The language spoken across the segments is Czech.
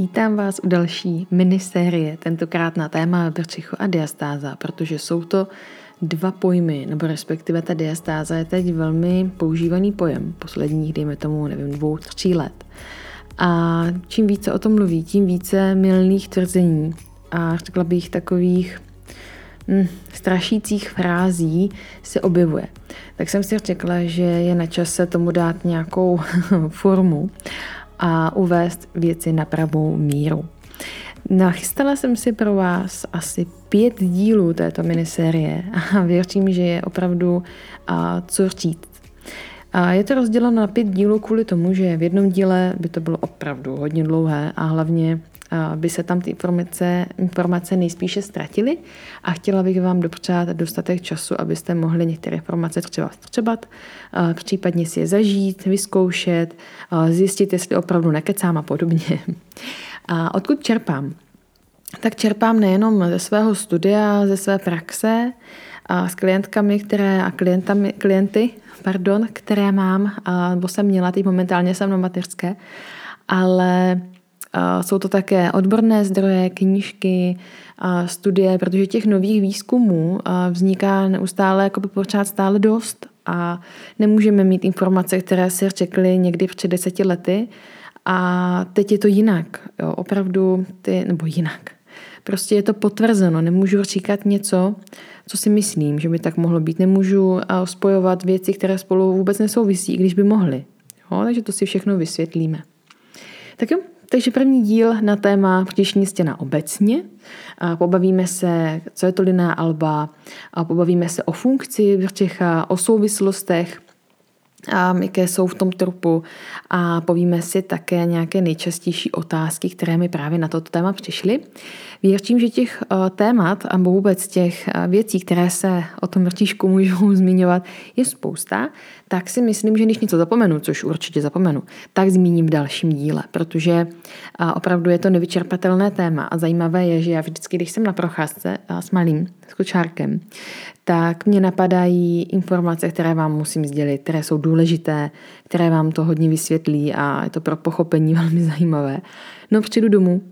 Vítám vás u další minisérie, tentokrát na téma brčicho a diastáza, protože jsou to dva pojmy, nebo respektive ta diastáza je teď velmi používaný pojem posledních, dejme tomu, nevím, dvou, tří let. A čím více o tom mluví, tím více milných tvrzení a řekla bych takových hm, strašících frází se objevuje. Tak jsem si řekla, že je na čase tomu dát nějakou formu a uvést věci na pravou míru. Nachystala jsem si pro vás asi pět dílů této minisérie a věřím, že je opravdu a, co říct. A je to rozděleno na pět dílů kvůli tomu, že v jednom díle by to bylo opravdu hodně dlouhé a hlavně by se tam ty informace, informace nejspíše ztratily a chtěla bych vám dopřát dostatek času, abyste mohli některé informace třeba střebat, případně si je zažít, vyzkoušet, zjistit, jestli opravdu nekecám a podobně. A odkud čerpám? Tak čerpám nejenom ze svého studia, ze své praxe, a s klientkami, které, a klientami, klienty, pardon, které mám, a, nebo jsem měla, teď momentálně jsem na mateřské, ale jsou to také odborné zdroje, knížky, studie, protože těch nových výzkumů vzniká neustále, jako by pořád stále dost a nemůžeme mít informace, které si řekli někdy před deseti lety a teď je to jinak. Jo, opravdu ty, nebo jinak. Prostě je to potvrzeno. Nemůžu říkat něco, co si myslím, že by tak mohlo být. Nemůžu spojovat věci, které spolu vůbec nesouvisí, i když by mohly. Jo, takže to si všechno vysvětlíme. Tak jo, takže první díl na téma břišní stěna obecně. Pobavíme se, co je to liná alba, a pobavíme se o funkci břicha, o souvislostech, jaké jsou v tom trupu? A povíme si také nějaké nejčastější otázky, které mi právě na toto téma přišly. Věřím, že těch eh, témat a vůbec těch eh, věcí, které se o tom vrtíšku můžou zmiňovat, je spousta, tak si myslím, že když něco zapomenu, což určitě zapomenu, tak zmíním v dalším díle, protože eh, opravdu je to nevyčerpatelné téma. A zajímavé je, že já vždycky, když jsem na procházce s malým, s kočárkem, tak mě napadají informace, které vám musím sdělit, které jsou důležité, které vám to hodně vysvětlí a je to pro pochopení velmi zajímavé. No přijdu domů,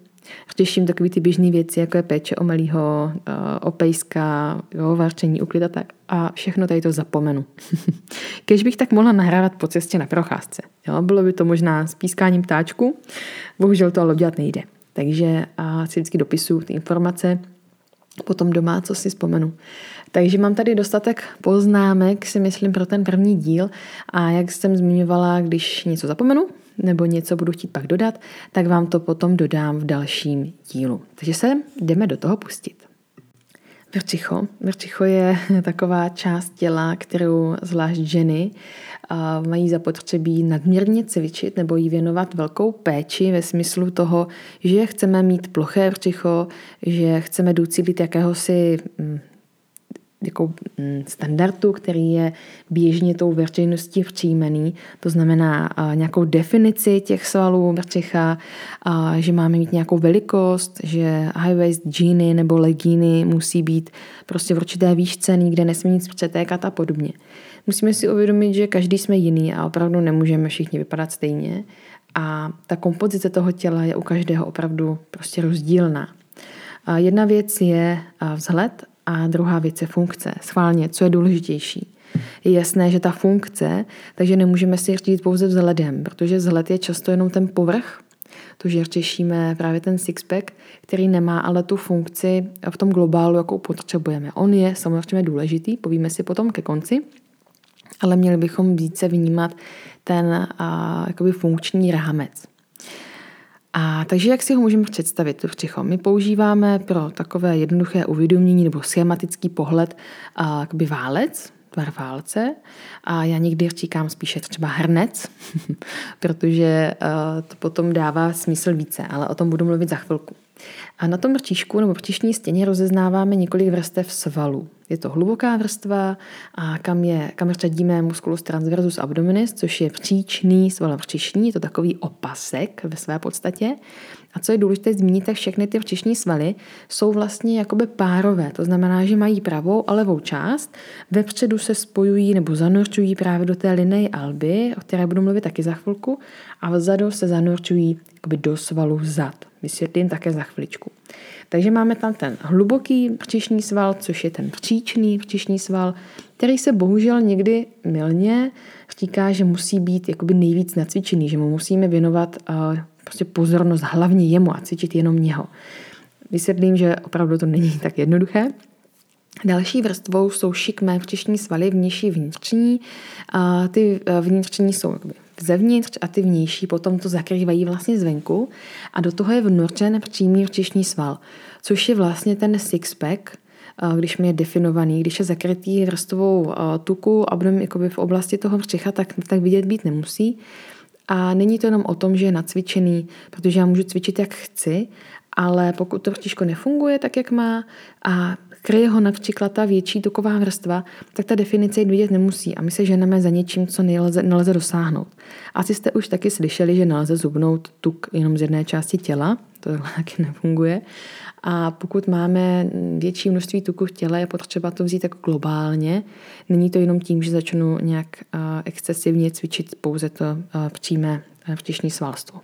řeším takové ty běžné věci, jako je péče o malýho, eh, o pejska, jo, varčení, uklid a tak. A všechno tady to zapomenu. Kež bych tak mohla nahrávat po cestě na procházce. Jo, bylo by to možná s pískáním ptáčku, bohužel to ale dělat nejde. Takže a si vždycky dopisuju ty informace, potom doma, co si vzpomenu. Takže mám tady dostatek poznámek, si myslím, pro ten první díl a jak jsem zmiňovala, když něco zapomenu nebo něco budu chtít pak dodat, tak vám to potom dodám v dalším dílu. Takže se jdeme do toho pustit. Vrčicho. Vrčicho je taková část těla, kterou zvlášť ženy mají zapotřebí nadměrně cvičit nebo jí věnovat velkou péči ve smyslu toho, že chceme mít ploché vrčicho, že chceme docílit jakéhosi mm, jako mm, standardu, který je běžně tou veřejností přijímaný, to znamená nějakou definici těch svalů břicha, že máme mít nějakou velikost, že high waist džíny nebo legíny musí být prostě v určité výšce, nikde nesmí nic přetékat a podobně. Musíme si uvědomit, že každý jsme jiný a opravdu nemůžeme všichni vypadat stejně a ta kompozice toho těla je u každého opravdu prostě rozdílná. Jedna věc je vzhled a druhá věc je funkce. Schválně, co je důležitější. Je jasné, že ta funkce, takže nemůžeme si říct pouze vzhledem, protože vzhled je často jenom ten povrch, to, že řešíme právě ten sixpack, který nemá ale tu funkci v tom globálu, jakou potřebujeme. On je samozřejmě důležitý, povíme si potom ke konci, ale měli bychom více vnímat ten a, jakoby funkční rámec. A takže jak si ho můžeme představit, to břicho? My používáme pro takové jednoduché uvědomění nebo schematický pohled a, jakoby válec, tvar válce a já někdy říkám spíše třeba hrnec, protože to potom dává smysl více, ale o tom budu mluvit za chvilku. A na tom rtíšku nebo rtišní stěně rozeznáváme několik vrstev svalů. Je to hluboká vrstva a kam, je, kam řadíme musculus transversus abdominis, což je příčný sval břišní, je to takový opasek ve své podstatě. A co je důležité zmínit, tak všechny ty břišní svaly jsou vlastně jakoby párové. To znamená, že mají pravou a levou část. Vepředu se spojují nebo zanorčují právě do té linej alby, o které budu mluvit taky za chvilku. A vzadu se zanorčují jakoby do svalu zad. Vysvětlím také za chviličku. Takže máme tam ten hluboký břišní sval, což je ten příčný břišní sval, který se bohužel někdy milně říká, že musí být jakoby nejvíc nacvičený, že mu musíme věnovat uh, prostě pozornost hlavně jemu a cvičit jenom něho. Vysvětlím, že opravdu to není tak jednoduché. Další vrstvou jsou šikmé břišní svaly, vnější vnitřní. A ty e, vnitřní jsou jakoby zevnitř a ty vnější potom to zakrývají vlastně zvenku a do toho je vnorčen přímý břišní sval, což je vlastně ten six-pack, když mi je definovaný, když je zakrytý vrstvou tuku abdomen jakoby v oblasti toho břicha, tak, tak vidět být nemusí. A není to jenom o tom, že je nacvičený, protože já můžu cvičit, jak chci, ale pokud to břiško nefunguje tak, jak má a kryje ho například ta větší tuková vrstva, tak ta definice jít vidět nemusí a my se ženeme za něčím, co nelze, nelze dosáhnout. Asi jste už taky slyšeli, že nelze zubnout tuk jenom z jedné části těla, to taky nefunguje. A pokud máme větší množství tuku v těle, je potřeba to vzít jako globálně. Není to jenom tím, že začnu nějak excesivně cvičit pouze to přímé vtišní svalstvo.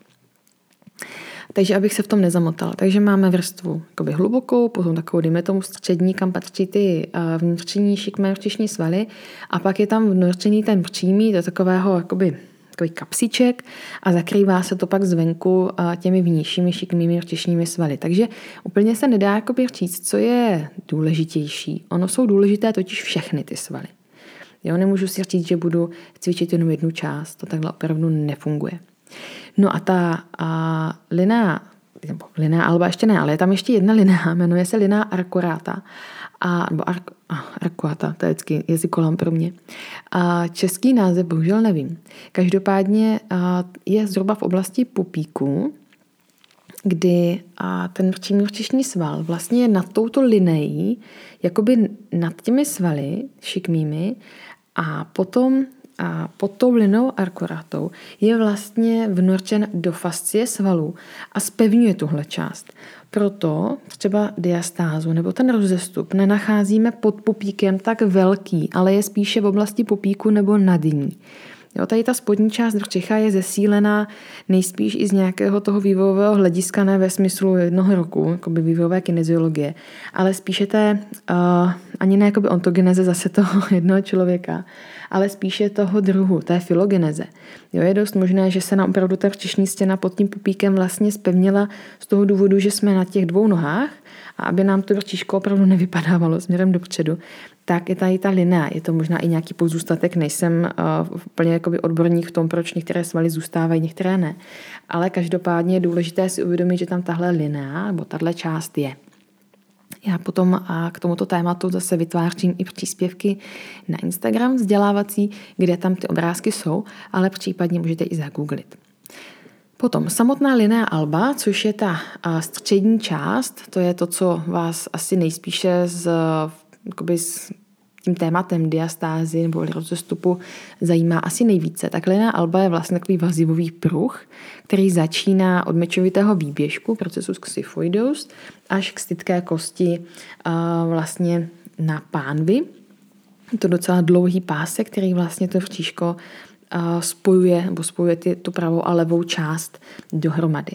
Takže abych se v tom nezamotala. Takže máme vrstvu jakoby hlubokou, potom takovou, dejme tomu střední, kam patří ty vnitřní šikmé vtišní svaly a pak je tam vnitřní ten přímý do takového jakoby takový kapsíček a zakrývá se to pak zvenku těmi vnějšími šikmými rtišními svaly. Takže úplně se nedá říct, co je důležitější. Ono jsou důležité totiž všechny ty svaly. Jo, nemůžu si říct, že budu cvičit jenom jednu část, to takhle opravdu nefunguje. No a ta a, linea, nebo linea alba ještě ne, ale je tam ještě jedna linea, jmenuje se linea arcorata a, nebo ar, arkuata, to je vždycky pro mě. A český název bohužel nevím. Každopádně a, je zhruba v oblasti pupíku, kdy a ten přímý sval vlastně je nad touto lineí, jakoby nad těmi svaly šikmými a potom a pod tou linou arkurátou je vlastně vnorčen do fascie svalů a spevňuje tuhle část. Proto třeba diastázu nebo ten rozestup nenacházíme pod pupíkem tak velký, ale je spíše v oblasti pupíku nebo nad ní. Jo, tady ta spodní část břicha je zesílená nejspíš i z nějakého toho vývojového hlediska, ne ve smyslu jednoho roku, jako by vývojové kineziologie, ale spíše té, uh, ani ne jakoby ontogeneze zase toho jednoho člověka, ale spíše toho druhu, té filogeneze. Jo, je dost možné, že se nám opravdu ta včišní stěna pod tím pupíkem vlastně spevnila z toho důvodu, že jsme na těch dvou nohách a aby nám to vrčiško opravdu nevypadávalo směrem dopředu, tak je tady ta linea. Je to možná i nějaký pozůstatek, nejsem uh, úplně jakoby odborník v tom, proč některé svaly zůstávají, některé ne. Ale každopádně je důležité si uvědomit, že tam tahle linea, nebo tahle část je. Já potom a k tomuto tématu zase vytvářím i příspěvky na Instagram vzdělávací, kde tam ty obrázky jsou, ale případně můžete i zagooglit. Potom samotná linea alba, což je ta střední část, to je to, co vás asi nejspíše z, s tím tématem diastázy nebo rozestupu zajímá asi nejvíce. Tak linea alba je vlastně takový vazivový pruh, který začíná od mečovitého výběžku, procesu xyphoideus, až k stytké kosti vlastně na pánvi. To docela dlouhý pásek, který vlastně to vříško spojuje, nebo spojuje ty, tu pravou a levou část dohromady.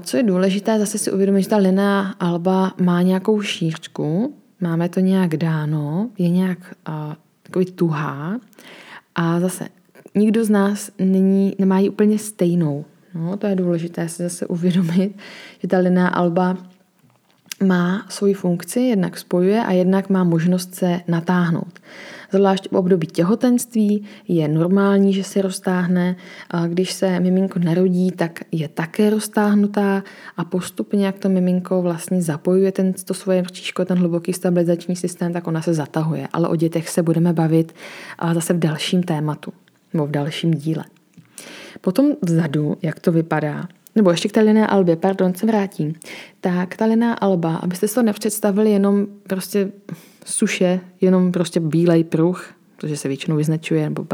Co je důležité, zase si uvědomit, že ta linea alba má nějakou šířku, máme to nějak dáno, je nějak uh, takový tuhá a zase nikdo z nás není, nemá ji úplně stejnou. No, to je důležité si zase uvědomit, že ta linea alba má svoji funkci, jednak spojuje a jednak má možnost se natáhnout. Zvlášť v období těhotenství je normální, že se roztáhne. Když se miminko narodí, tak je také roztáhnutá a postupně, jak to miminko vlastně zapojuje ten, to svoje vříško, ten hluboký stabilizační systém, tak ona se zatahuje. Ale o dětech se budeme bavit zase v dalším tématu nebo v dalším díle. Potom vzadu, jak to vypadá, nebo ještě k té liné albě, pardon, se vrátím, tak ta liná alba, abyste si to nepředstavili jenom prostě suše jenom prostě bílej pruh, protože se většinou vyznačuje nebo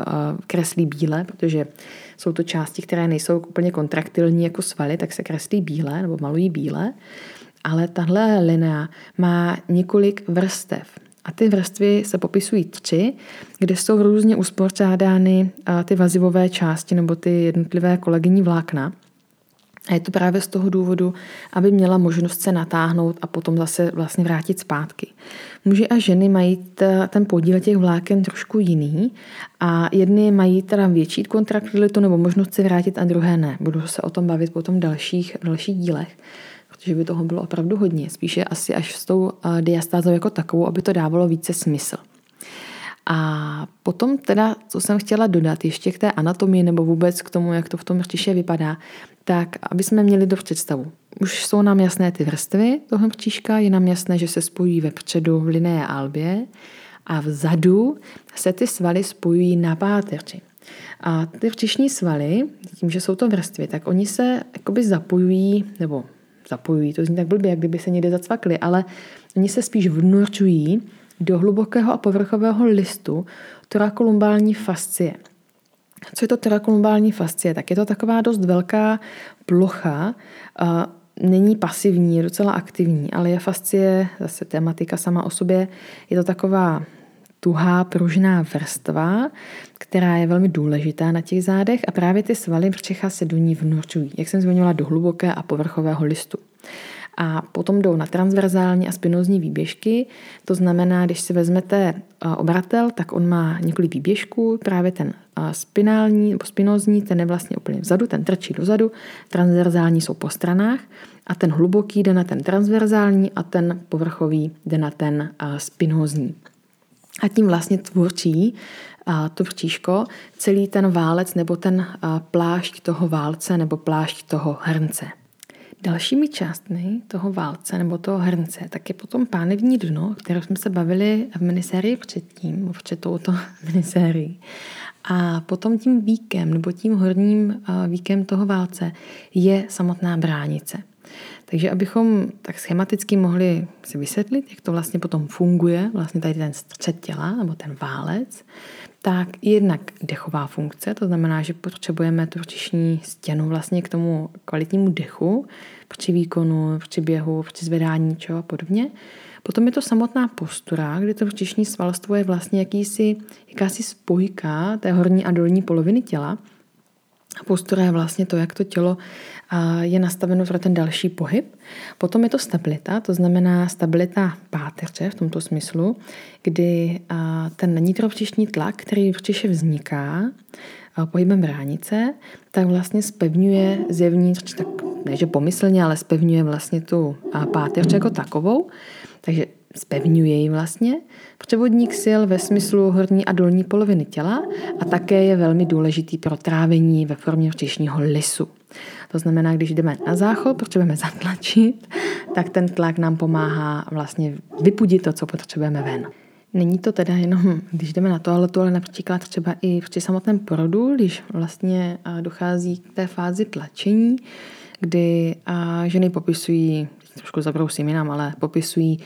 kreslí bíle, protože jsou to části, které nejsou úplně kontraktilní jako svaly, tak se kreslí bíle nebo malují bíle. Ale tahle linea má několik vrstev. A ty vrstvy se popisují tři, kde jsou různě uspořádány ty vazivové části nebo ty jednotlivé kolegení vlákna. A je to právě z toho důvodu, aby měla možnost se natáhnout a potom zase vlastně vrátit zpátky. Muži a ženy mají ten podíl těch vláken trošku jiný a jedny mají teda větší kontraktilitu nebo možnost se vrátit a druhé ne. Budu se o tom bavit potom v dalších, dalších dílech protože by toho bylo opravdu hodně. Spíše asi až s tou diastázou jako takovou, aby to dávalo více smysl. A potom teda, co jsem chtěla dodat ještě k té anatomii nebo vůbec k tomu, jak to v tom rtiše vypadá, tak aby jsme měli do představu. Už jsou nám jasné ty vrstvy toho rtiška, je nám jasné, že se spojují vepředu v linie albě a vzadu se ty svaly spojují na páteři. A ty rtišní svaly, tím, že jsou to vrstvy, tak oni se jakoby zapojují, nebo zapojují, to zní tak blbě, jak kdyby se někde zacvakli, ale oni se spíš vnorčují do hlubokého a povrchového listu torakolumbální fascie. Co je to torakolumbální fascie? Tak je to taková dost velká plocha, není pasivní, je docela aktivní, ale je fascie, zase tematika sama o sobě, je to taková tuhá pružná vrstva, která je velmi důležitá na těch zádech a právě ty svaly břicha se do ní vnořují, jak jsem zmiňovala, do hluboké a povrchového listu. A potom jdou na transverzální a spinozní výběžky. To znamená, když si vezmete obratel, tak on má několik výběžků. Právě ten spinální nebo spinozní, ten je vlastně úplně vzadu, ten trčí dozadu. Transverzální jsou po stranách a ten hluboký jde na ten transverzální a ten povrchový jde na ten spinozní. A tím vlastně tvůrčí to vříško, celý ten válec nebo ten plášť toho válce nebo plášť toho hrnce. Dalšími částmi toho válce nebo toho hrnce tak je potom pánevní dno, o kterém jsme se bavili v minisérii předtím, před touto minisérií. A potom tím víkem nebo tím horním víkem toho válce je samotná bránice. Takže abychom tak schematicky mohli si vysvětlit, jak to vlastně potom funguje, vlastně tady ten střed těla nebo ten válec, tak jednak dechová funkce, to znamená, že potřebujeme tu rtišní stěnu vlastně k tomu kvalitnímu dechu, při výkonu, při běhu, při zvedání čeho a podobně. Potom je to samotná postura, kdy to rtišní svalstvo je vlastně jakýsi, jakási spojka té horní a dolní poloviny těla. A postura je vlastně to, jak to tělo je nastaveno pro ten další pohyb. Potom je to stabilita, to znamená stabilita páteře v tomto smyslu, kdy ten nitropříšní tlak, který v břiše vzniká pohybem bránice, tak vlastně spevňuje zevnitř, tak ne že pomyslně, ale spevňuje vlastně tu páteř jako takovou. Takže spevňuje ji vlastně. Převodník sil ve smyslu horní a dolní poloviny těla a také je velmi důležitý pro trávení ve formě včišního lisu. To znamená, když jdeme na záchod, potřebujeme zatlačit, tak ten tlak nám pomáhá vlastně vypudit to, co potřebujeme ven. Není to teda jenom, když jdeme na toaletu, ale například třeba i při samotném porodu, když vlastně dochází k té fázi tlačení, kdy ženy popisují, trošku zabrousím jinam, ale popisují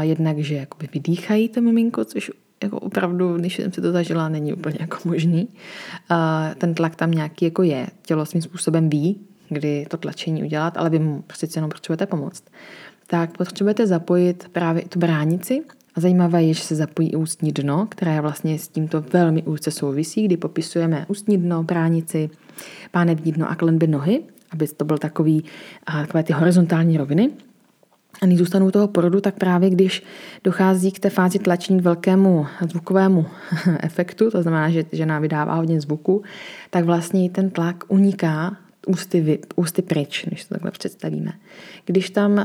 jednak, že jakoby vydýchají to miminko, což jako opravdu, když jsem si to zažila, není úplně jako možný. Ten tlak tam nějaký jako je. Tělo svým způsobem ví, kdy to tlačení udělat, ale vy mu přeci jenom potřebujete pomoct. Tak potřebujete zapojit právě tu bránici, a zajímavé je, že se zapojí i ústní dno, které vlastně s tímto velmi úzce souvisí, kdy popisujeme ústní dno, bránici, pánevní dno a klenby nohy, aby to byl takový, takové ty horizontální roviny. A zůstanou toho porodu, tak právě když dochází k té fázi tlačení k velkému zvukovému efektu, to znamená, že žena vydává hodně zvuku, tak vlastně ten tlak uniká ústy, ústy pryč, když to takhle představíme. Když tam uh,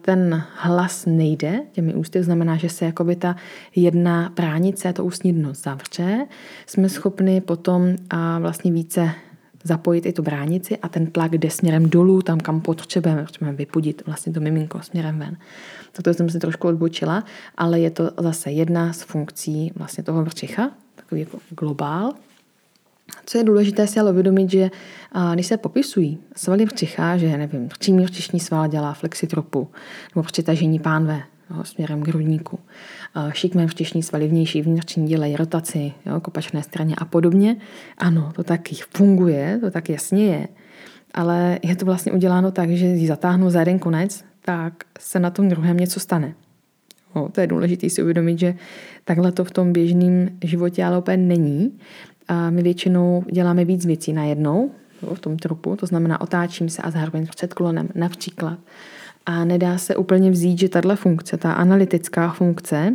ten hlas nejde těmi ústy, to znamená, že se jakoby ta jedna pránice, to ústní dno zavře, jsme schopni potom uh, vlastně více zapojit i tu bránici a ten tlak jde směrem dolů, tam kam potřebujeme, potřebujeme vypudit vlastně to miminko směrem ven. Tak to jsem si trošku odbočila, ale je to zase jedna z funkcí vlastně toho vrčicha, takový jako globál. Co je důležité si ale uvědomit, že když se popisují svaly vrčicha, že nevím, přímý vrčišní sval dělá flexitropu nebo přitažení pánve jo, směrem k hrudníku. Šikmé vtěšní svaly vnější vnitřní dělají rotaci jo, k opačné straně a podobně. Ano, to taky funguje, to tak jasně je, ale je to vlastně uděláno tak, že ji zatáhnu za jeden konec, tak se na tom druhém něco stane. Jo, to je důležité si uvědomit, že takhle to v tom běžném životě ale opět není. A my většinou děláme víc věcí najednou, v tom trupu, to znamená otáčím se a zároveň před klonem například. A nedá se úplně vzít, že tahle funkce, ta analytická funkce,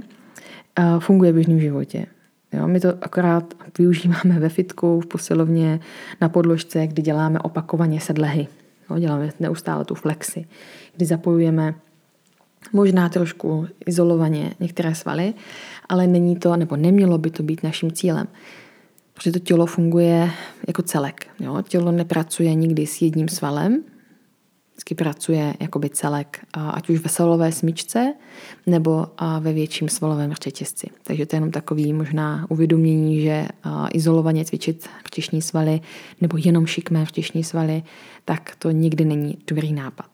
funguje v běžném životě. Jo, my to akorát využíváme ve fitku, v posilovně, na podložce, kdy děláme opakovaně sedlehy. Jo, děláme neustále tu flexi, kdy zapojujeme možná trošku izolovaně některé svaly, ale není to, nebo nemělo by to být naším cílem. Protože to tělo funguje jako celek. Jo? Tělo nepracuje nikdy s jedním svalem, vždycky pracuje jakoby celek, ať už ve svalové smyčce nebo ve větším svalovém řetězci. Takže to je jenom takový možná uvědomění, že izolovaně cvičit vtěšní svaly nebo jenom šikmé vtěšní svaly, tak to nikdy není dobrý nápad.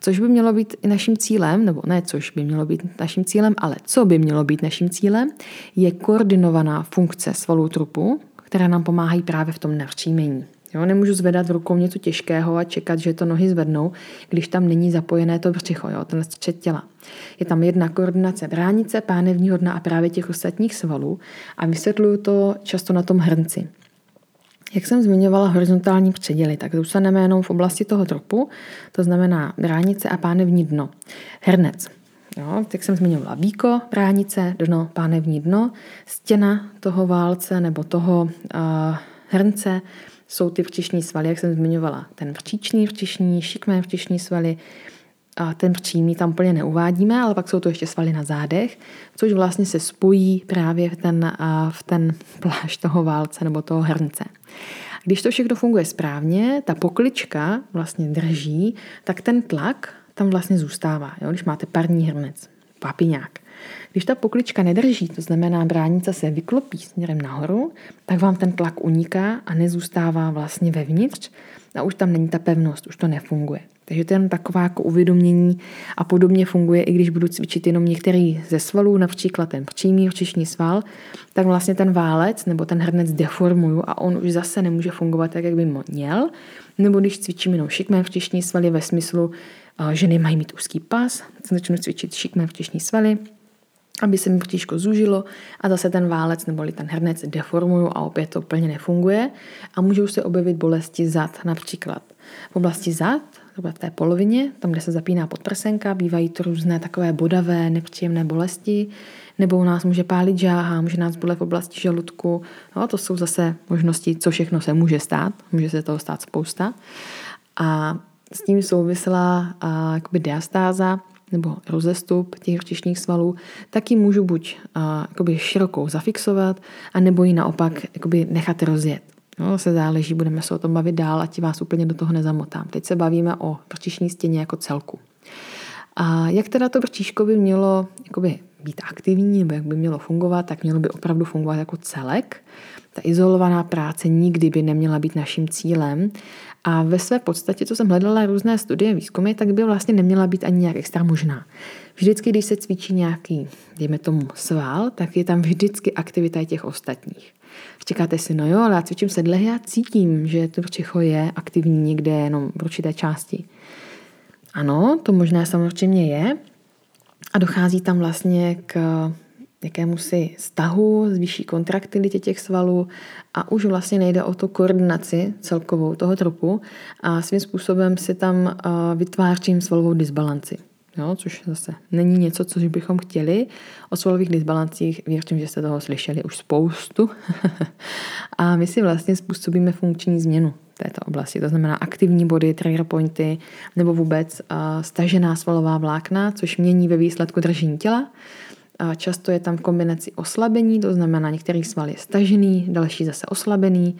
Což by mělo být i naším cílem, nebo ne což by mělo být naším cílem, ale co by mělo být naším cílem, je koordinovaná funkce svalů trupu, která nám pomáhají právě v tom navřímení. Jo, nemůžu zvedat v rukou něco těžkého a čekat, že to nohy zvednou, když tam není zapojené to břicho, jo, ten střed těla. Je tam jedna koordinace bránice, pánevního dna a právě těch ostatních svalů a vysvětluju to často na tom hrnci. Jak jsem zmiňovala horizontální předěly, tak zůstaneme jenom v oblasti toho tropu, to znamená bránice a pánevní dno. Hrnec. Jo, jak jsem zmiňovala, víko, bránice, dno, pánevní dno, stěna toho válce nebo toho uh, hrnce jsou ty včišní svaly, jak jsem zmiňovala. Ten včičný včišní, šikmé včišní svaly, a ten přímý tam úplně neuvádíme, ale pak jsou to ještě svaly na zádech, což vlastně se spojí právě v ten, v ten plášť toho válce nebo toho hrnce. Když to všechno funguje správně, ta poklička vlastně drží, tak ten tlak tam vlastně zůstává. Jo? Když máte parní hrnec, papiňák. Když ta poklička nedrží, to znamená bránice se vyklopí směrem nahoru, tak vám ten tlak uniká a nezůstává vlastně vevnitř a už tam není ta pevnost, už to nefunguje. Takže to je jen taková jako uvědomění a podobně funguje, i když budu cvičit jenom některý ze svalů, například ten přímý včišní sval, tak vlastně ten válec nebo ten hrnec deformuju a on už zase nemůže fungovat tak, jak by měl. Nebo když cvičím jenom šikmé včišní svaly ve smyslu, že nemají mít úzký pas, začnu cvičit šikmé včišní svaly, aby se mi bříško zužilo a zase ten válec nebo ten hrnec deformuju a opět to úplně nefunguje a můžou se objevit bolesti zad například. V oblasti zad, v té polovině, tam, kde se zapíná podprsenka, bývají to různé takové bodavé, nepříjemné bolesti, nebo u nás může pálit žáha, může nás bolet v oblasti žaludku. No, to jsou zase možnosti, co všechno se může stát. Může se toho stát spousta. A s tím souvisela a, jakoby diastáza, nebo rozestup těch řečišních svalů, taky můžu buď jakoby širokou zafixovat, a nebo ji naopak jakoby nechat rozjet. No, se záleží, budeme se o tom bavit dál, ať vás úplně do toho nezamotám. Teď se bavíme o brčišní stěně jako celku. A jak teda to brčíško by mělo jakoby, být aktivní, nebo jak by mělo fungovat, tak mělo by opravdu fungovat jako celek. Ta izolovaná práce nikdy by neměla být naším cílem. A ve své podstatě, co jsem hledala různé studie, výzkumy, tak by vlastně neměla být ani nějak extra možná. Vždycky, když se cvičí nějaký, dejme tomu, sval, tak je tam vždycky aktivita těch ostatních. Říkáte si, no jo, ale já cvičím sedle, já cítím, že to břicho je aktivní někde jenom v určité části. Ano, to možná samozřejmě je. A dochází tam vlastně k jakému si stahu, zvýší kontraktilitě těch svalů a už vlastně nejde o tu koordinaci celkovou toho trupu a svým způsobem si tam vytvářím svalovou disbalanci. Jo, což zase není něco, co bychom chtěli. O svalových disbalancích věřím, že jste toho slyšeli už spoustu. a my si vlastně způsobíme funkční změnu této oblasti. To znamená aktivní body, trigger pointy nebo vůbec uh, stažená svalová vlákna, což mění ve výsledku držení těla. Často je tam v kombinaci oslabení, to znamená některý sval je stažený, další zase oslabený.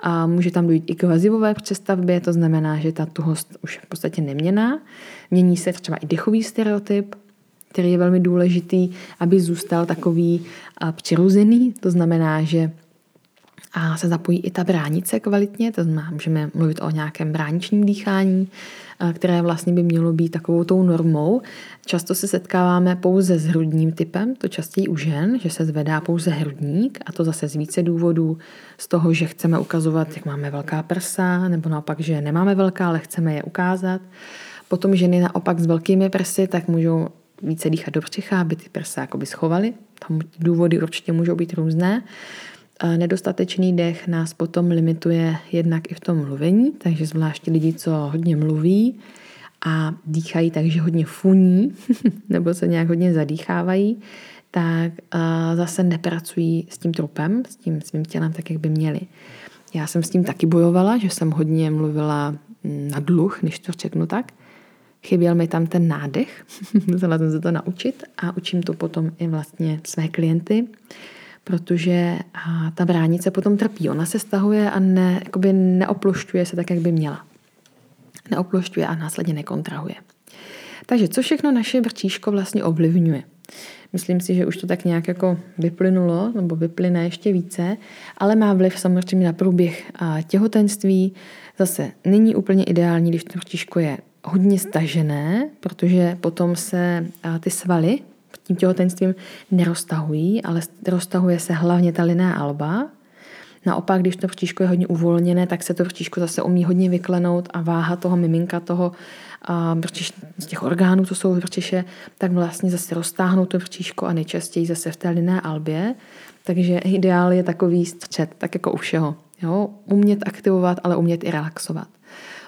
A může tam dojít i k vazivové přestavbě, to znamená, že ta tuhost už v podstatě neměná. Mění se třeba i dechový stereotyp, který je velmi důležitý, aby zůstal takový přirozený. To znamená, že a se zapojí i ta bránice kvalitně, to znamená, můžeme mluvit o nějakém bráničním dýchání, které vlastně by mělo být takovou tou normou. Často se setkáváme pouze s hrudním typem, to častěji u žen, že se zvedá pouze hrudník a to zase z více důvodů, z toho, že chceme ukazovat, jak máme velká prsa, nebo naopak, že nemáme velká, ale chceme je ukázat. Potom ženy naopak s velkými prsy, tak můžou více dýchat do břicha, aby ty prsa schovaly. Tam důvody určitě můžou být různé. Nedostatečný dech nás potom limituje jednak i v tom mluvení, takže zvláště lidi, co hodně mluví a dýchají takže hodně funí, nebo se nějak hodně zadýchávají, tak zase nepracují s tím trupem, s tím svým tělem tak, jak by měli. Já jsem s tím taky bojovala, že jsem hodně mluvila mm, na dluh, než to řeknu tak. Chyběl mi tam ten nádech, musela jsem se to naučit a učím to potom i vlastně své klienty protože ta bránice potom trpí. Ona se stahuje a ne, jakoby neoplošťuje se tak, jak by měla. Neoplošťuje a následně nekontrahuje. Takže co všechno naše vrčíško vlastně ovlivňuje? Myslím si, že už to tak nějak jako vyplynulo, nebo vyplyne ještě více, ale má vliv samozřejmě na průběh těhotenství. Zase není úplně ideální, když to vrčíško je hodně stažené, protože potom se ty svaly tím těhotenstvím neroztahují, ale roztahuje se hlavně ta liná alba. Naopak, když to vříško je hodně uvolněné, tak se to vříško zase umí hodně vyklenout a váha toho miminka, toho vrčiš, z těch orgánů, co jsou vrčiše, tak vlastně zase roztáhnou to vříško a nejčastěji zase v té liné albě. Takže ideál je takový střed, tak jako u všeho. Jo? Umět aktivovat, ale umět i relaxovat.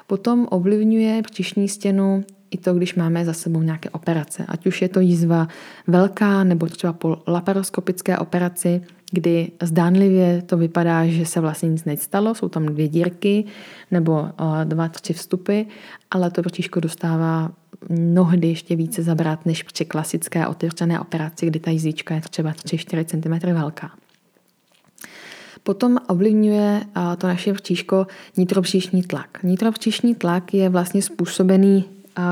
Potom ovlivňuje břišní stěnu i to, když máme za sebou nějaké operace. Ať už je to jízva velká nebo třeba po laparoskopické operaci, kdy zdánlivě to vypadá, že se vlastně nic nestalo, jsou tam dvě dírky nebo eh, dva, tři vstupy, ale to vrtíško dostává mnohdy ještě více zabrat než při klasické otevřené operaci, kdy ta jízvička je třeba 3-4 cm velká. Potom ovlivňuje eh, to naše vrtíško nitropříšní tlak. Nitropříšní tlak je vlastně způsobený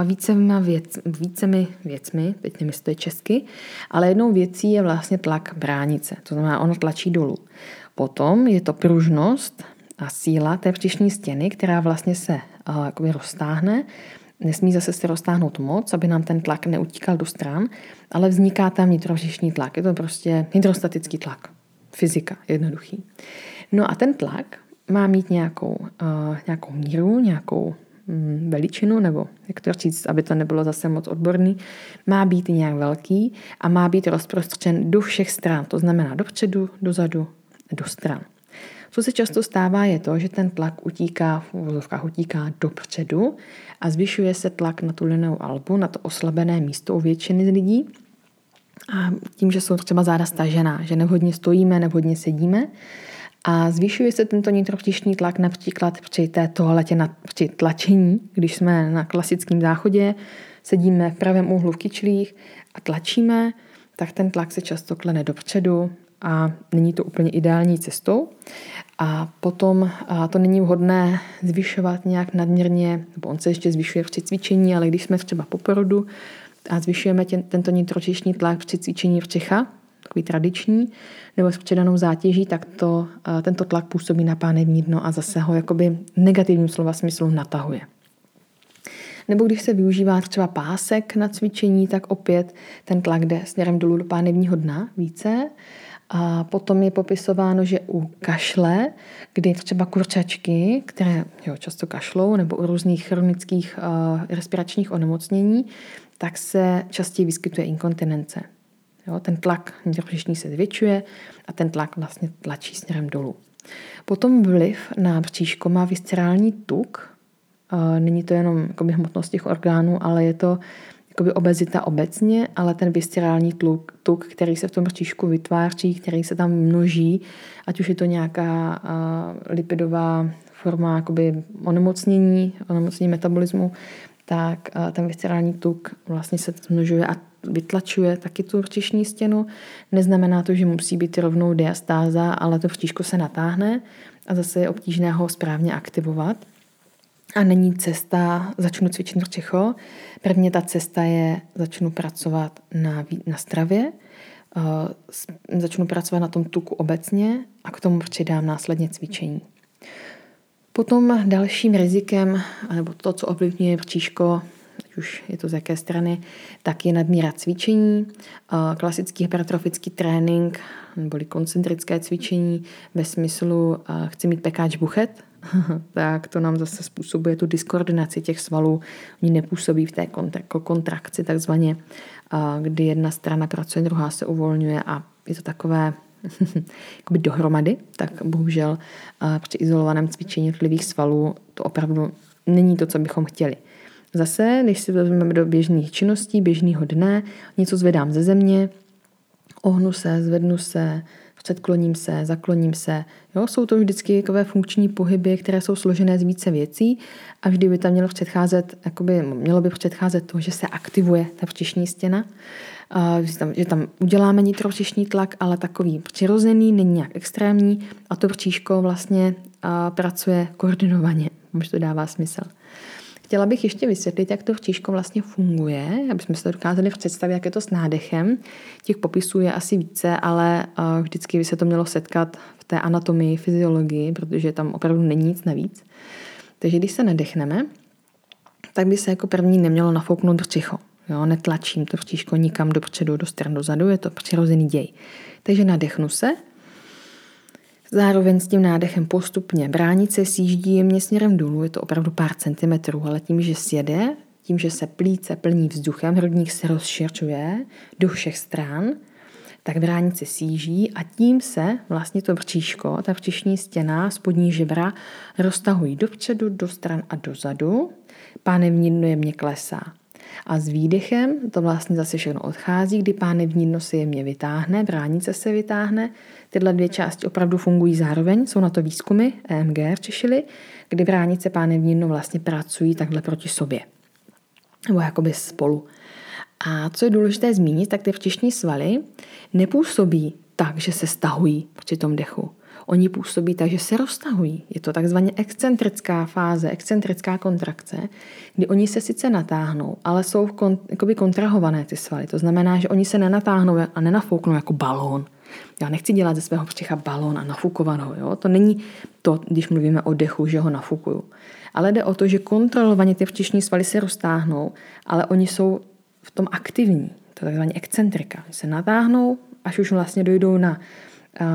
vícema věc, vícemi věcmi, teď nevím, jestli to je česky, ale jednou věcí je vlastně tlak bránice, to znamená, ono tlačí dolů. Potom je to pružnost a síla té příšní stěny, která vlastně se uh, roztáhne, nesmí zase se roztáhnout moc, aby nám ten tlak neutíkal do stran, ale vzniká tam nitrovřišní tlak. Je to prostě hydrostatický tlak. Fyzika, jednoduchý. No a ten tlak má mít nějakou, uh, nějakou míru, nějakou veličinu, nebo jak to říct, aby to nebylo zase moc odborný, má být nějak velký a má být rozprostřen do všech stran, to znamená dopředu, dozadu, do stran. Co se často stává, je to, že ten tlak utíká, v uvozovkách utíká dopředu a zvyšuje se tlak na tu linou albu, na to oslabené místo u většiny lidí. A tím, že jsou třeba záda stažená, že nevhodně stojíme, nevhodně sedíme, a zvyšuje se tento nitrovtišní tlak například při té toaletě, na, při tlačení, když jsme na klasickém záchodě, sedíme v pravém úhlu v kyčlích a tlačíme, tak ten tlak se často klene dopředu a není to úplně ideální cestou. A potom a to není vhodné zvyšovat nějak nadměrně, nebo on se ještě zvyšuje při cvičení, ale když jsme třeba po porodu a zvyšujeme tě, tento nitročišní tlak při cvičení v Čechách, takový tradiční, nebo s předanou zátěží, tak to, eh, tento tlak působí na pánevní dno a zase ho jakoby negativním slova smyslu natahuje. Nebo když se využívá třeba pásek na cvičení, tak opět ten tlak jde směrem dolů do pánevního dna více. A potom je popisováno, že u kašle, kdy třeba kurčačky, které jo, často kašlou, nebo u různých chronických uh, respiračních onemocnění, tak se častěji vyskytuje inkontinence. Jo, ten tlak břišní se zvětšuje a ten tlak vlastně tlačí směrem dolů. Potom vliv na bříško má viscerální tuk. Není to jenom jakoby, hmotnost těch orgánů, ale je to jakoby obezita obecně, ale ten viscerální tuk, tuk, který se v tom bříšku vytváří, který se tam množí, ať už je to nějaká uh, lipidová forma jakoby onemocnění, onemocnění metabolismu, tak uh, ten viscerální tuk vlastně se zmnožuje a vytlačuje taky tu vrčišní stěnu. Neznamená to, že musí být rovnou diastáza, ale to vtížko se natáhne a zase je obtížné ho správně aktivovat. A není cesta, začnu cvičit vrčicho. Prvně ta cesta je, začnu pracovat na, na stravě, začnu pracovat na tom tuku obecně a k tomu přidám následně cvičení. Potom dalším rizikem, nebo to, co ovlivňuje bříško, ať už je to z jaké strany, tak je nadmíra cvičení, klasický hypertrofický trénink, neboli koncentrické cvičení ve smyslu chci mít pekáč buchet, tak to nám zase způsobuje tu diskoordinaci těch svalů. Oni nepůsobí v té kontrakci takzvaně, kdy jedna strana pracuje, druhá se uvolňuje a je to takové jakoby dohromady, tak bohužel při izolovaném cvičení jednotlivých svalů to opravdu není to, co bychom chtěli. Zase, když si vezmeme do běžných činností, běžného dne, něco zvedám ze země, ohnu se, zvednu se, předkloním se, zakloním se. Jo, jsou to vždycky takové funkční pohyby, které jsou složené z více věcí a vždy by tam mělo předcházet, jakoby, mělo by předcházet to, že se aktivuje ta příšní stěna, že tam, že tam uděláme nitrobřišní tlak, ale takový přirozený, není nějak extrémní a to bříško vlastně pracuje koordinovaně, možná to dává smysl. Chtěla bych ještě vysvětlit, jak to vtížko vlastně funguje, aby jsme se to dokázali představit, jak je to s nádechem. Těch popisů je asi více, ale eh, vždycky by se to mělo setkat v té anatomii, fyziologii, protože tam opravdu není nic navíc. Takže když se nadechneme, tak by se jako první nemělo nafouknout břicho. Jo, netlačím to vtížko nikam dopředu, do stran, dozadu, je to přirozený děj. Takže nadechnu se, Zároveň s tím nádechem postupně bránice sjíždí jemně směrem dolů, je to opravdu pár centimetrů, ale tím, že sjede, tím, že se plíce plní vzduchem, hrudník se rozšiřuje do všech stran, tak bránice síží a tím se vlastně to bříško, ta břišní stěna, spodní žebra roztahují dopředu, do stran a dozadu. Pánevní dno jemně klesá. A s výdechem to vlastně zase všechno odchází, kdy pánevní dno se jemně vytáhne, bránice se vytáhne, Tyhle dvě části opravdu fungují zároveň, jsou na to výzkumy EMG Češily, kdy bránice pánevní dno vlastně pracují takhle proti sobě. Nebo jakoby spolu. A co je důležité zmínit, tak ty vtišní svaly nepůsobí tak, že se stahují při tom dechu. Oni působí tak, že se roztahují. Je to takzvaně excentrická fáze, excentrická kontrakce, kdy oni se sice natáhnou, ale jsou kon, kontrahované ty svaly. To znamená, že oni se nenatáhnou a nenafouknou jako balón. Já nechci dělat ze svého břicha balón a nafukovat ho. Jo? To není to, když mluvíme o dechu, že ho nafukuju. Ale jde o to, že kontrolovaně ty vtišní svaly se roztáhnou, ale oni jsou v tom aktivní. To je takzvaně excentrika. Se natáhnou, až už vlastně dojdou na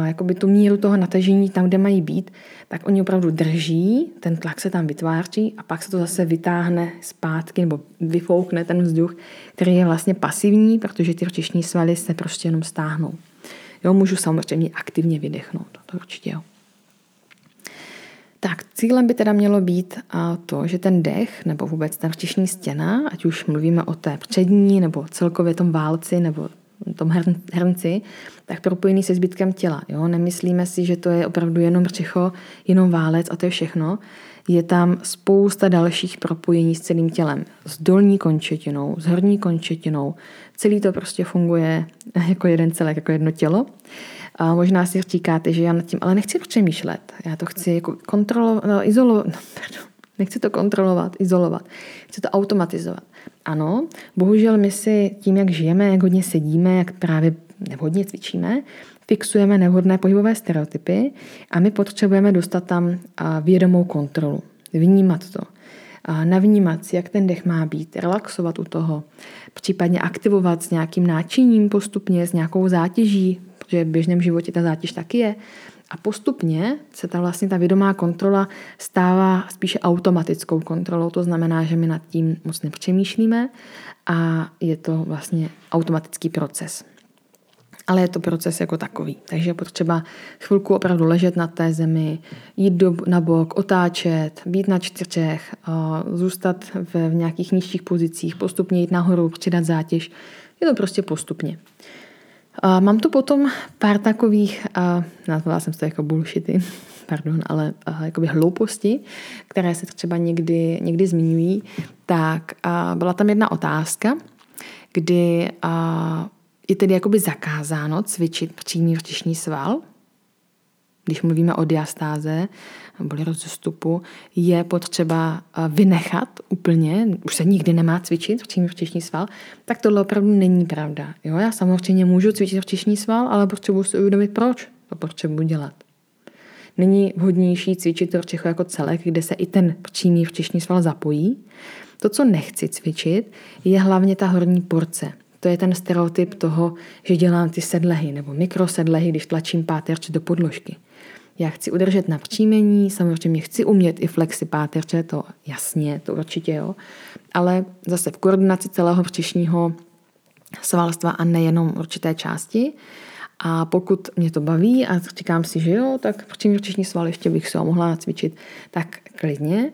jakoby tu míru toho natažení tam, kde mají být, tak oni opravdu drží, ten tlak se tam vytváří a pak se to zase vytáhne zpátky nebo vyfoukne ten vzduch, který je vlastně pasivní, protože ty vtišní svaly se prostě jenom stáhnou. Jo, můžu samozřejmě aktivně vydechnout, to určitě jo. Tak cílem by teda mělo být to, že ten dech nebo vůbec ta vtišní stěna, ať už mluvíme o té přední nebo celkově tom válci nebo tom hrnci, tak propojený se zbytkem těla. Jo? Nemyslíme si, že to je opravdu jenom břicho, jenom válec a to je všechno. Je tam spousta dalších propojení s celým tělem. S dolní končetinou, s horní končetinou. Celý to prostě funguje jako jeden celek, jako jedno tělo. A možná si říkáte, že já nad tím ale nechci přemýšlet. Já to chci jako kontrolovat, no, izolovat. No, nechci to kontrolovat, izolovat. Chci to automatizovat. Ano, bohužel my si tím, jak žijeme, jak hodně sedíme, jak právě nevhodně cvičíme, fixujeme nevhodné pohybové stereotypy a my potřebujeme dostat tam vědomou kontrolu, vnímat to. Navnímat si, jak ten dech má být, relaxovat u toho, případně aktivovat s nějakým náčiním postupně, s nějakou zátěží, protože v běžném životě ta zátěž taky je. A postupně se ta vlastně ta vědomá kontrola stává spíše automatickou kontrolou, to znamená, že my nad tím moc nepřemýšlíme a je to vlastně automatický proces. Ale je to proces jako takový. Takže potřeba chvilku opravdu ležet na té zemi, jít do, na bok, otáčet, být na čtyřech, zůstat v, v nějakých nižších pozicích, postupně jít nahoru, přidat zátěž. Je to prostě postupně. Mám tu potom pár takových, nazvala jsem to jako bullshity, pardon, ale jakoby hlouposti, které se třeba někdy, někdy zmiňují, tak byla tam jedna otázka, kdy je tedy jakoby zakázáno cvičit přímý vrtišní sval. když mluvíme o diastáze, neboli rozestupu, je potřeba vynechat úplně, už se nikdy nemá cvičit přímý vřtišní sval, tak tohle opravdu není pravda. Jo, já samozřejmě můžu cvičit vřtišní sval, ale potřebuji si uvědomit, proč to potřebuji dělat. Není vhodnější cvičit to jako celek, kde se i ten přímý vřtišní sval zapojí. To, co nechci cvičit, je hlavně ta horní porce. To je ten stereotyp toho, že dělám ty sedlehy nebo mikrosedlehy, když tlačím páterče do podložky. Já chci udržet na příjmení, samozřejmě chci umět i flexi páterče, to jasně, to určitě jo, ale zase v koordinaci celého břišního svalstva a nejenom určité části. A pokud mě to baví a říkám si, že jo, tak přímý břišní sval ještě bych se ho mohla cvičit, tak klidně,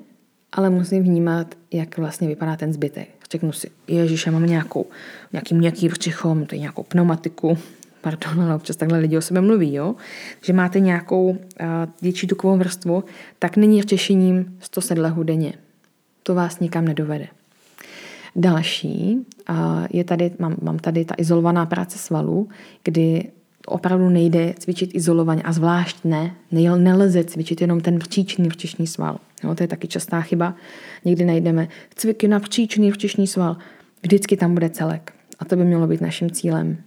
ale musím vnímat, jak vlastně vypadá ten zbytek. Řeknu si, ježiš, já mám nějakou, nějaký měkký břicho, to je nějakou pneumatiku, pardon, ale občas takhle lidi o sebe mluví, jo, že máte nějakou uh, větší tukovou vrstvu, tak není řešením 100 sedlehů denně. To vás nikam nedovede. Další uh, je tady, mám, mám tady ta izolovaná práce svalů, kdy opravdu nejde cvičit izolovaně a zvlášť ne, nelze cvičit jenom ten příčný vrčišní sval. Jo, to je taky častá chyba. Někdy najdeme cviky na příčný vrčišní sval. Vždycky tam bude celek. A to by mělo být naším cílem.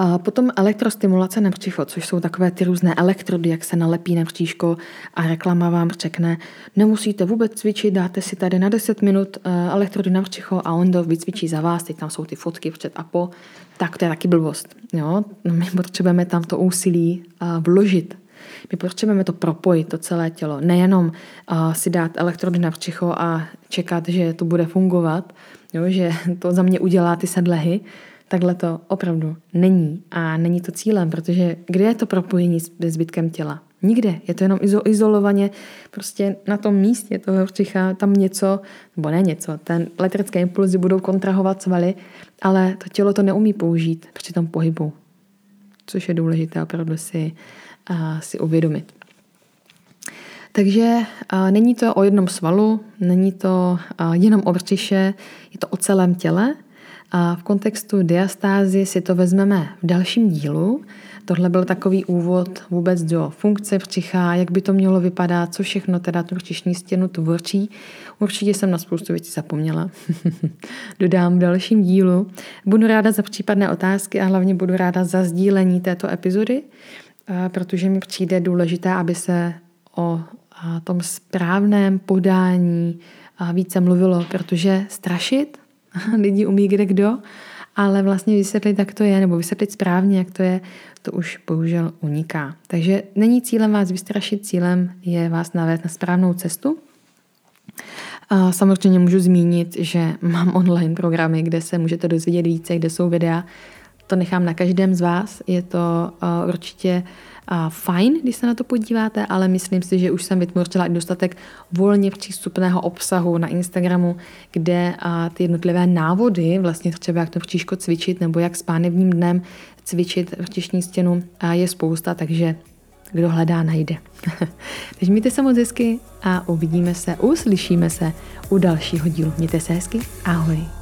A potom elektrostimulace na břicho, což jsou takové ty různé elektrody, jak se nalepí na bříško a reklama vám řekne, nemusíte vůbec cvičit, dáte si tady na 10 minut eh, elektrody na břicho a on to vycvičí za vás, teď tam jsou ty fotky před a po, tak to je taky blbost. Jo? No, my potřebujeme tam to úsilí eh, vložit. My potřebujeme to propojit, to celé tělo. Nejenom uh, si dát elektrody na břicho a čekat, že to bude fungovat, jo, že to za mě udělá ty sedlehy, Takhle to opravdu není a není to cílem, protože kde je to propojení s zbytkem těla? Nikde. Je to jenom izolovaně prostě na tom místě toho vřicha tam něco, nebo ne něco, ten elektrické impulzy budou kontrahovat svaly, ale to tělo to neumí použít při tom pohybu. Což je důležité opravdu si, uh, si uvědomit. Takže uh, není to o jednom svalu, není to jenom o břiše, je to o celém těle a v kontextu diastázy si to vezmeme v dalším dílu. Tohle byl takový úvod vůbec do funkce vřicha, jak by to mělo vypadat, co všechno teda tu vřišní stěnu tvoří. Určitě jsem na spoustu věcí zapomněla. Dodám v dalším dílu. Budu ráda za případné otázky a hlavně budu ráda za sdílení této epizody, protože mi přijde důležité, aby se o tom správném podání více mluvilo, protože strašit lidi umí kde kdo, ale vlastně vysvětlit, jak to je, nebo vysvětlit správně, jak to je, to už bohužel uniká. Takže není cílem vás vystrašit, cílem je vás navést na správnou cestu. Samozřejmě můžu zmínit, že mám online programy, kde se můžete dozvědět více, kde jsou videa. To nechám na každém z vás. Je to uh, určitě fajn, když se na to podíváte, ale myslím si, že už jsem vytvořila i dostatek volně přístupného obsahu na Instagramu, kde ty jednotlivé návody, vlastně třeba jak to vříško cvičit nebo jak s pánevním dnem cvičit vrtišní stěnu je spousta, takže kdo hledá, najde. takže mějte se moc hezky a uvidíme se, uslyšíme se u dalšího dílu. Mějte se hezky, ahoj.